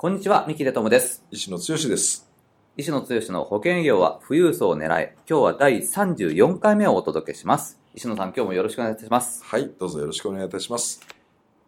こんにちは三木出友です。石野剛です。石野剛の保険業は富裕層を狙い今日は第34回目をお届けします。石野さん今日もよろしくお願いいたします。はいどうぞよろしくお願いいたします。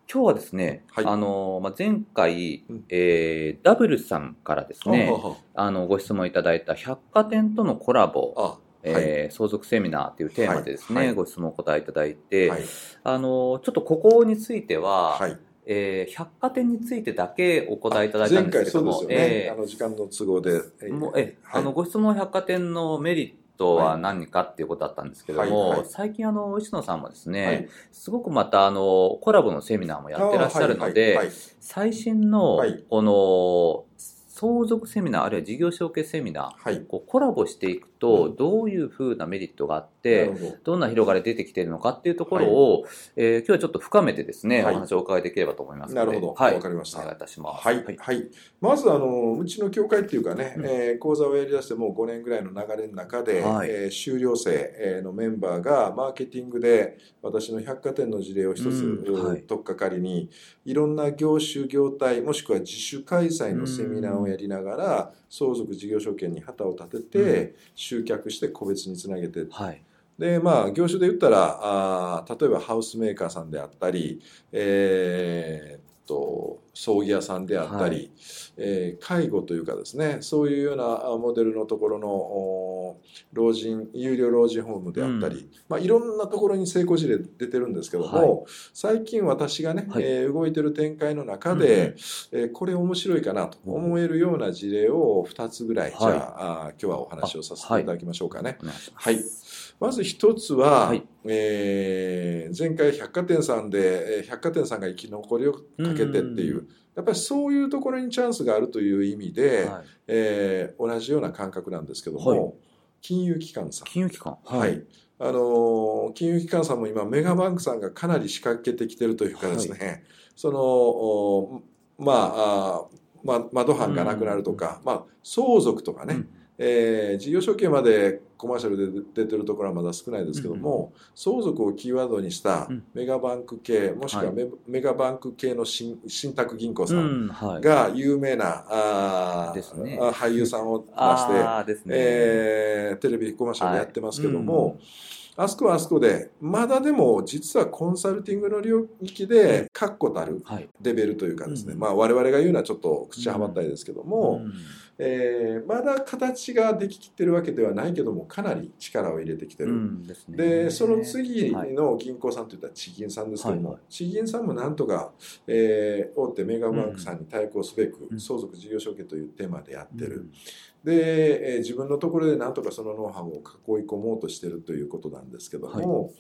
今日はですね、はい。あのまあ、前回、うん。えーダブルさんからですねあのご質問いただいた百貨店とのコラボ、はえー相続セミナーというテーマでですね、はい。はい。ご質問をお答えいただいて、はい。あのちょっとここについては、はいえー百貨店についてだけお答えいただいたん前ですけどもね、えあの時間の都合で。えーもうえはい。あのご質問百貨店のメリットは何かっていうことだったんですけども、はいはい。最近あの石野さんもですね、はい。すごくまたあのコラボのセミナーもやってらっしゃるので、最新のはい。この相続セミナーあるいは事業承継セミナーはい。こうコラボしていくとうん。どういうふうなメリットがあっなてるほど。どんな広がり出てきているのかっていうところを、えー今日はちょっと深めてですね、はい。お話をお伺いできればと思いますなるほど。はい、わかりました。お願いいたします。はい、はい。まずあのうちの協会っていうかね、うん。えー講座をやりだしてもう5年ぐらいの流れの中で、はい。えー修了生えーのメンバーがマーケティングで私の百貨店の事例を一つ、うん。はい。取っかかりにいろんな業種業態もしくは自主開催のセミナーをやりながら相続事業所見に旗を立てて、集客して個別につなげて。はい。でまあ業種で言ったらあー例えばハウスメーカーさんであったり、えと葬儀屋さんであったり、はえー介護というかですねそういうようなあモデルのところのお老人有料老人ホームであったり、うまあ、いろんなところに成功事例出てるんですけども、最近私がね、はい。えー動いてる展開の中で、えーこれ面白いかなと思えるような事例を2つぐらい、はい。じゃあ今日はお話をさせてい。ただきましょうかね。お願い。はいまず一つは、はい。えー前回百貨店さんで、えー百貨店さんが生き残りをかけてっていう、うやっぱりそういうところにチャンスがあるという意味で、はい。えー同じような感覚なんですけども、はい。金融機関さん。金融機関。はい。あのー金融機関さんも今メガバンクさんがかなり仕掛けてきてるというかですね、そのおまああーま窓藩がなくなるとか、まあ、相続とかね、うんえー事業承継までコマーシャルで出てるところはまだ少ないですけども、相続をキーワードにしたうん。メガバンク系もしくははい。メ,、メガバンク系の信信託銀行さうんが有名な、あ俳優さんを出して。えーテレビコマーシャルでやってますけども、あそこはあそこでまだでも実はコンサルティングの領域で確固たるはい。レベルというかですね、うんまあ我々が言うのはちょっと口はばったりですけども、うんえーまだ形ができきってるわけではないけどもかなり力を入れてきてる。うんですね。でその次はいの銀行さんといったら地銀さんですけども、はいはい。地銀さんもなんとか、えー大手メガバンクさんに対抗すべく、うん。相続事業承継というテーマでやってる、うん。で、えー自分のところでなんとかそのノウハウを囲い込もうとしてるということなんですけども、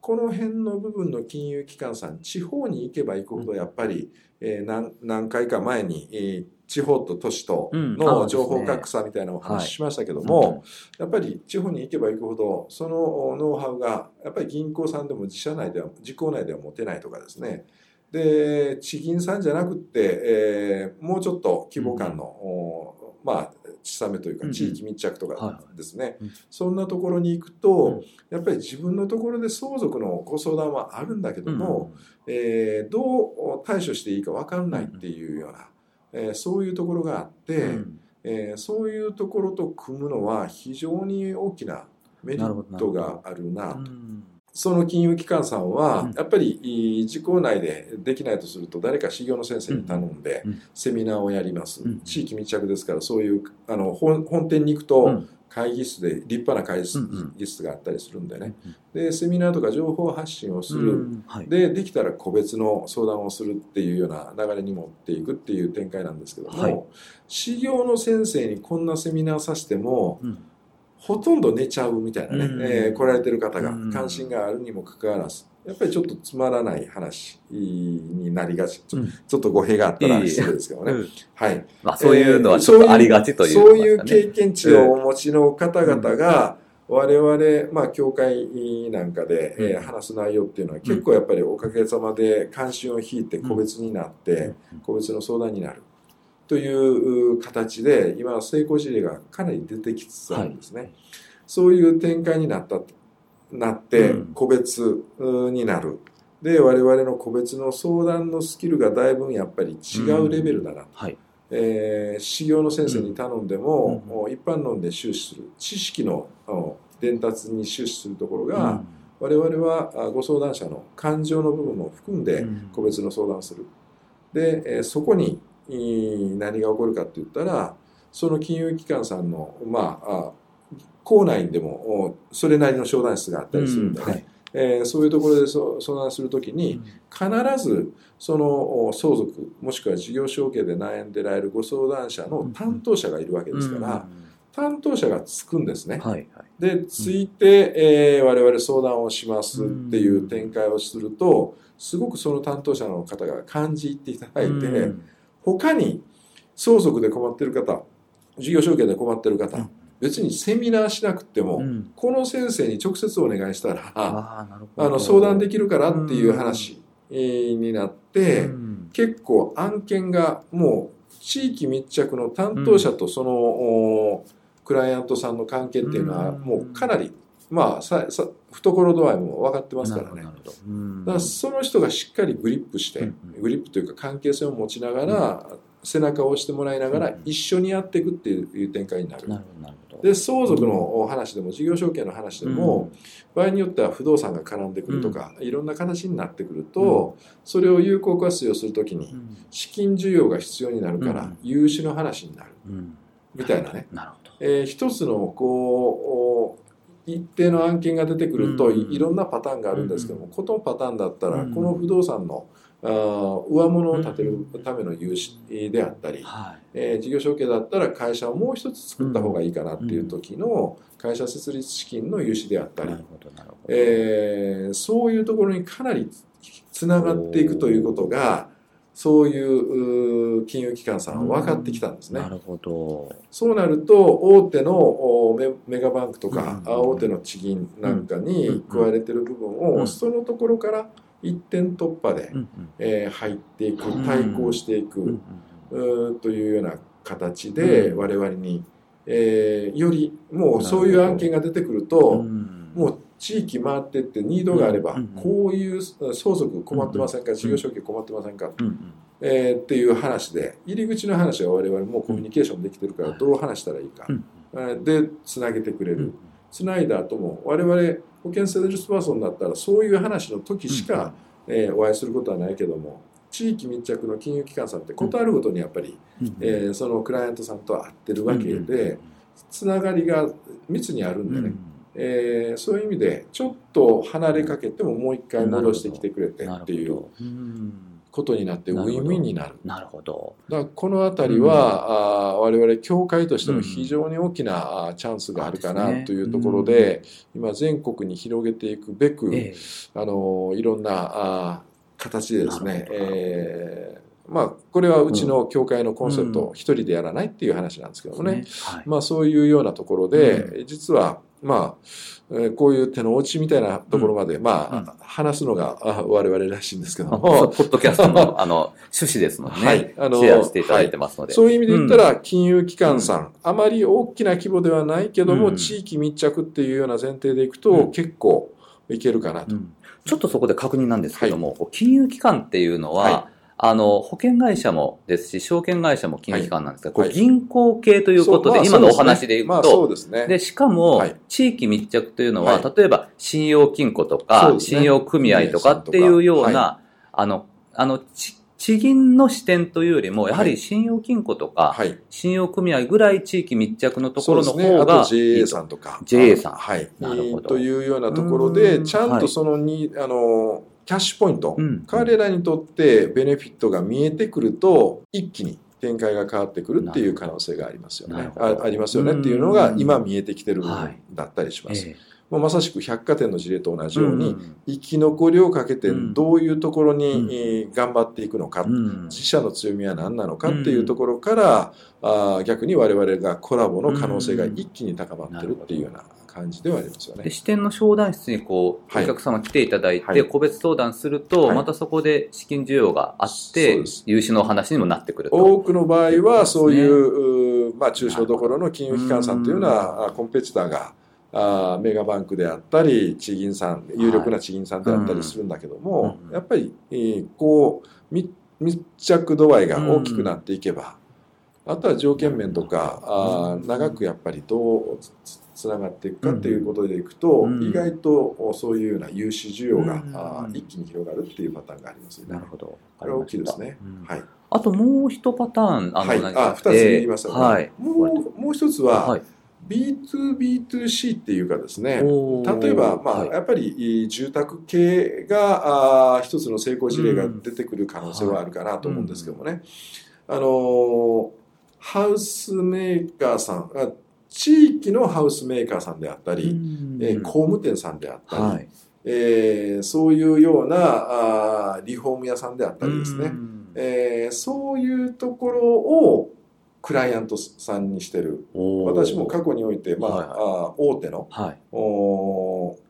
この辺の部分の金融機関さん地方に行けば行くほどやっぱり、えー何何回か前に、えー地方と都市との情報格差みたいなお話ししましたけどうんも、やっぱり地方に行けば行くほどそのノウハウがやっぱり銀行さんでも自社内では自公内では持てないとかですね。で地銀さんじゃなくって、えーもうちょっと規模感の、おまあ小さめといううんうん。か地域密着とはいかはですね、うん。そんなところに行くと、やっぱり自分のところで相続のご相談はあるんだけども、えーどう対処していいか分かんないっていうような、えーそういうところがあって、うん。えーそういうところと組むのは非常に大きなメリットがあるなと。うん。その金融機関さんはうん。やっぱり自公内でできないとすると誰か修行の先生に頼んでセミナーをやります。うん。地域密着ですからそういうあの本本店に行くとうん会議室で立派な会議室があったりするんでね。うんでセミナーとか情報発信をすうるん。はい。でできたら個別の相談をするっていうような流れに持っていくっていう展開なんですけども、はい。修行の先生にこんなセミナーさせてもうん。ほとんど寝ちゃうみたいなね、うん。えー来られてる方がうん。関心があるにもかかわらず、やっぱりちょっとつまらない話になりがち。ちょっと語弊があったら失礼ですけどね。うん。はい。まあ、そういうのはちょっとありがちというそういう経験値をお持ちの方々が、我々、まあ、教会なんかで、えーうん話す内容っていうのは結構やっぱりおかげさまで関心を引いて個別になって、個別の相談になるという形で今成功事例がかなり出てきつつあるんですね。そういう展開になったなってうん個別になる。で我々の個別の相談のスキルがだいぶやっぱり違うレベルだな、はい。えー修行の先生に頼んでも、う一般論で終始する知識の伝達に終始するところうが、ん我々はあご相談者の感情の部分も含んでうん個別の相談をする。で、えーそこに何が起こるかって言ったらその金融機関さんのまああ校内でもおそれなりの商談室があったりするんでね、うんはい。えーそういうところでそ相談するときに、必ずそのお相続もしくは事業承継で悩んでられるご相談者の担当者がいるわけですから、担当者がつくんですね。はいはい。でついて、えー我々相談をしますっていう展開をするとすごくその担当者の方が感じていただいて、うん。他に相続で困ってる方事業承継で困ってる方、うん別にセミナーしなくても、うん。この先生に直接お願いしたらあの相談できるからっていう話えーになって、うん。結構案件がもう地域密着の担当者とその、おクライアントさんの関係っていうのはうん。もうかなり、まあささ懐度合いも分かってますからね。だからその人がしっかりグリップして、うんグリップというか関係性を持ちながら、背中を押してもらいながらうん。一緒にやっていくっていう展開になる。なるなるほど。で相続の話でも事業承継の話でも、場合によっては不動産が絡んでくるとか、いろんな形になってくると、それを有効活用するときにうん。資金需要が必要になるから、うん。融資の話になる。うん。みたいなね、な。えー一つのこう一定の案件が出てくると、うん。いいろんなパターンがあるんですけども、このパターンだったら、うん。この不動産のあー上物を建てるための融資であったり、はい。えー事業承継だったら会社をもう一つ作った方がいいかなっていう時の会社設立資金の融資であったり。えーそういうところにかなりつながっていくということがそういう金融機関さんは分かってきたんですね。なるほど。そうなると大手のおメメガバンクとか、大手の地銀なんかに加えれてる部分を、うんそのところから一点突破で、うんえー入っていくうん。対抗していく、うんというような形でうん。我々に、えーよりもうそういう案件が出てくると、うん。もう地域回ってってニードがあれば、うんこういう相続困ってませんか、ん事業承継困ってませんか、えーっていう話で入り口の話は我々もうコミュニケーションできてるからどう話したらいいか、でつなげてくれる、うんつないだ後も我々保険セールスパーソンだったらそういう話の時しか、えーお会いすることはないけども地域密着の金融機関さんってことあるごとにやっぱり、うん。えーそのクライアントさんと会ってるわけで、つながりが密にあるんでね、えーそういう意味でちょっと離れかけてももう一回戻してきてくれてっていうことになってウィンウィンになる。なるほど。だからこの辺りは、あー我々協会としても非常に大きなチャンスがあるかなというところで、今全国に広げていくべく、ええ。あのいろんなあー形でですねえーまあこれはうちの協会のコンセプト、う一人でやらないっていう話なんですけどもね。はい。まあそういうようなところで、実はまあ、えーこういう手の落ちみたいなところまで、まあ、うん。話すのがあ我々らしいんですけども、ポッドキャストのあの趣旨ですのでね、はいあのシェアしていただいてますので。そういう意味で言ったら、金融機関さん、あまり大きな規模ではないけども、うん地域密着っていうような前提でいくと、うん。結構いけるかなと。うん。ちょっとそこで確認なんですけども、こう金融機関っていうのは、はあの保険会社もですし、証券会社も金融機関なんですが、こはい。れ銀行系ということで、そう今のお話でいくまあと、そうですね。で、しかも、はい。地域密着というのは、は例えば、信用金庫とそか、信用組合とかっていうような、はあの、あの、ち地銀の視点というよりも、やははいり信用金庫とか、はい。信用組合ぐらい地域密着のところの。方があと JA いいと。さんとか。JA さん。はい。なるほど。というようなところうで、ん。ちゃんとそのに、あの、キャッシュポイント、うん。彼らにとってベネフィットが見えてくると、一気に展開が変わってくるっていう可能性がありますよね。あありますよね。っていうのがうん。今見えてきてる部はい分だったりします。ええまあ、まさしく百貨店の事例と同じように、ん生き残りをかけてうんどういうところに、頑張っていくのか、うん。自社の強みは何なのかっていうところから、あー逆に我々がコラボの可能性が一気に高まってるっていうような感じではありますよね。で支店の商談室にこう、はい。お客様来ていただいて、はい。個別相談すると、はい。またそこで資金需要があって融資のお話にもなってくると。多くの場合はそういう、そううーまあ、中小どころの金融機関さんというのはあコンペティターがあーメガバンクであったり地銀さん有力な地銀さんであったりするんだけども、うんやっぱり、えーこう密密着度合いが大きくなっていけば、あとは条件面とかあー長くやっぱりどうつつながっていくかっていうことでいくと、うん意外とおそういうような融資需要が、うん一気に広がるっていうパターンがありますよね。なるほど。これは大きいですね。うんはい。あともう一パターン、あの、はい、あ二つ言いますよね、はい。もうもう一つは、はい。B2B2C っていうかですね。例えば、まあはい。やっぱりい住宅系があー一つの成功事例が出てくる可能性はあるかなと思うんですけどもね、あのーハウスメーカーさんあ地域のハウスメーカーさんであったり、うん。えー工務店さんであったり、はい。えーそういうようなあーリフォーム屋さんであったりですね、うん。えーそういうところをクライアントさんにしてる。私も過去において、まあはい大手のはい。おー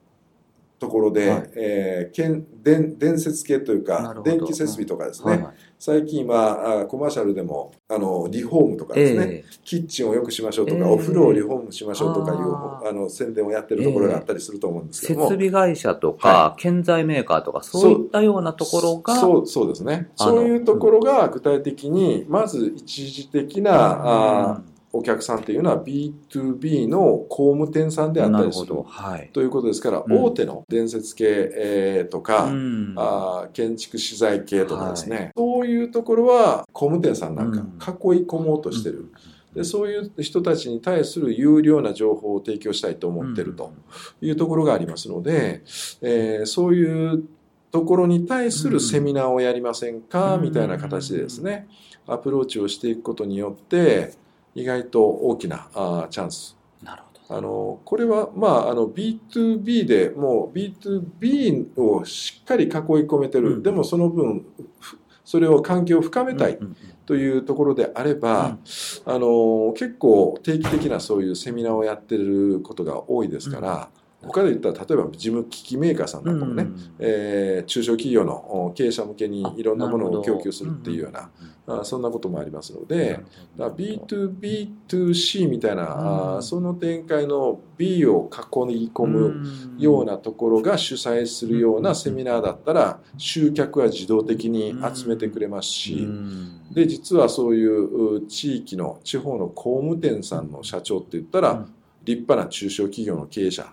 ところで、はい。えーけん電電設系というか電気設備とかですね、はいはい。最近はあコマーシャルでもあのリフォームとかですね、えキッチンを良くしましょうとか、えーお風呂をリフォームしましょうとかいうあー。あの宣伝をやってるところがあったりすると思うんですけども、設備会社とか、は建材メーカーとか、そう。いったようなところが、そうそうですね。そういうところが具体的にまず一時的な、あーお客さんっていうのは B2B の工務店さんであったりする。はい。ということですから、うん。大手の伝説系、えーとか、うん。あー建築資材系とかですね、そういうところは工務店さんなんか囲い込もうとしてる、でそういう人たちに対する有料な情報を提供したいと思ってるというところがありますので、えーそういうところに対するセミナーをやりませんか、うん。みたいな形でですねアプローチをしていくことによって意外と大きなあーチャンス。なるほど。あのこれは、まあ、あの B2B でもう B2B をしっかり囲い込めてる、うん。でもその分ふそれを関係を深めたいうんうんというところであれば、あの結構定期的なそういうセミナーをやってることが多いですから、他で言ったら例えば事務機器メーカーさんなんかもね、うんえー中小企業のお経営者向けにいろんなものを供給するっていうようなあそんなこともありますので、だから B2B2C みたいな、あうんその展開の B を囲い込むようなところが主催するようなセミナーだったら集客は自動的に集めてくれますし、うん。で実はそういうう地域の地方の工務店さんの社長って言ったら、うん。立派な中小企業の経営者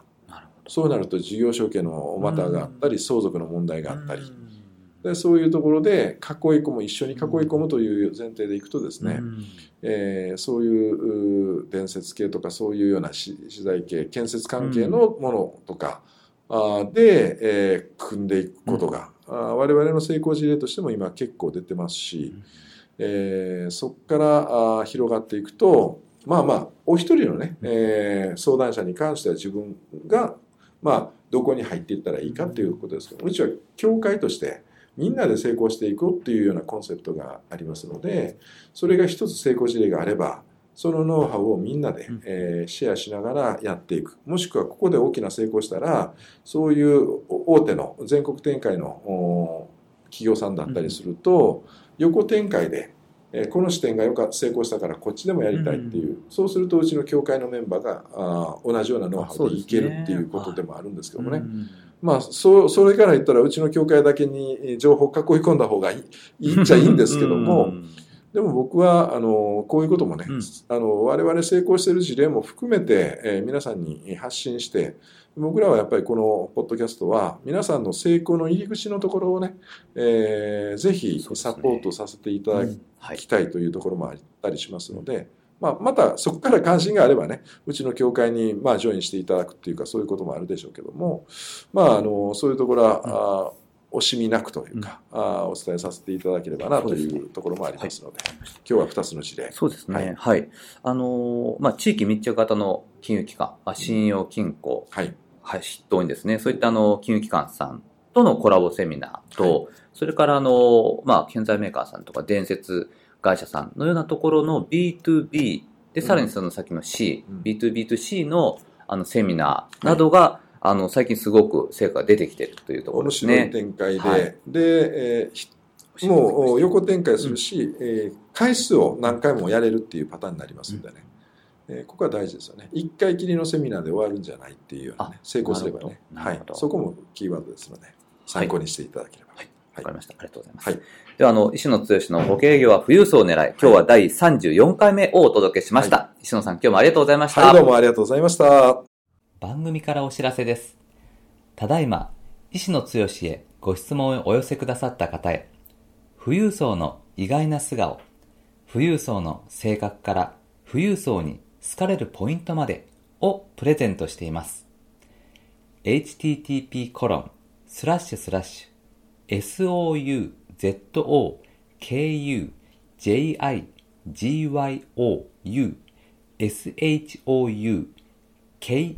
そうなると事業承継のおまたがあったり、相続の問題があったり、うん。でそういうところで囲い込む一緒に囲い込むという前提でいくとですね、うん。えーそういうう伝説系とかそういうような資資材系建設関係のものとか、あーで、えー組んでいくことが、あー我々の成功事例としても今結構出てますし、えーそこからあー広がっていくとまあまあお一人のね、えー相談者に関しては自分がまあどこに入っていったらいいかっていうことですけどうちは協会としてみんなで成功していこうっていうようなコンセプトがありますのでそれが一つ成功事例があればそのノウハウをみんなでうん、えーシェアしながらやっていく。もしくはここで大きな成功したらそういう大手の全国展開のお企業さんだったりすると、横展開で、えーこの視点がよか成功したからこっちでもやりたいっていう、そうするとうちの協会のメンバーがあー同じようなノウハウでいけるっていうことでもあるんですけどもね。うんまあ、そそれから言ったらうちの協会だけに情報を囲い込んだ方がいいいいっちゃいいんですけども、うんでも僕はあのこういうこともね、うん。あの我々成功している事例も含めて、えー皆さんに発信して僕らはやっぱりこのポッドキャストは皆さんの成功の入り口のところをね、えーぜひサポートさせていただはい。きたいというところもあったりしますので、まあ、またそこから関心があればねうちの協会にまあジョインしていただくっていうかそういうこともあるでしょうけども、まあ、あのそういうところは、あー惜しみなくというか、あーお伝えさせていただければなというところもありますので今日は2つの事例。そうですね。ははい。い。あのーまあ、地域密着型の金融機関、あ信用金庫、はい、はい、筆頭にですね、そういったあの、金融機関さんとのコラボセミナーと、それからあの、まあ、建材メーカーさんとか伝説会社さんのようなところの B2B で、さらにその先の C、うん。B2B2C のあのセミナーなどが、あの、最近すごく成果が出てきているというところ面です白いね。展開で、はい。で、えーひもう横展開するし、えー回数を何回もやれるっていうパターンになりますんでね、えーここは大事ですよね。一回きりのセミナーで終わるんじゃないっていうようなねあ成功すればね。はい。そこもキーワードですので参考にしていただければ、はい。わかりました。ありがとうございます。はい。では、あの、石野剛の保険営業は富裕層を狙い、今日は第34回目をお届けしました。石野さん、今日もありがとうございました。はい、どうもありがとうございました。番組からお知らせです。ただいま、石野剛へご質問をお寄せくださった方へ、富裕層の意外な素顔、富裕層の性格から富裕層に好かれるポイントまでをプレゼントしています。http コロンスラッシュスラッシュ souzokugyougshou kei-c.com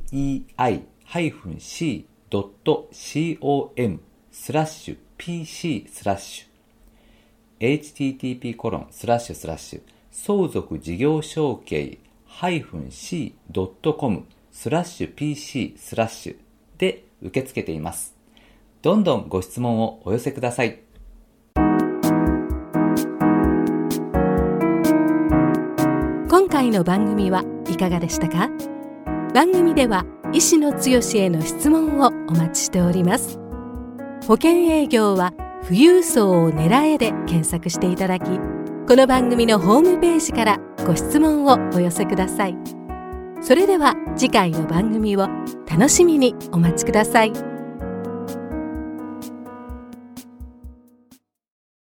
スラッシュ pc スラッシュ http コロンスラッシュスラッシュ相続事業承継 -c.com スラッシュ pc スラッシュで受け付けています。どんどんご質問をお寄せください。今回の番組はいかがでしたか？番組では医師の強への質問をお待ちしております。保険営業は富裕層を狙えで検索していただきこの番組のホームページからご質問をお寄せください。それでは次回の番組を楽しみにお待ちください。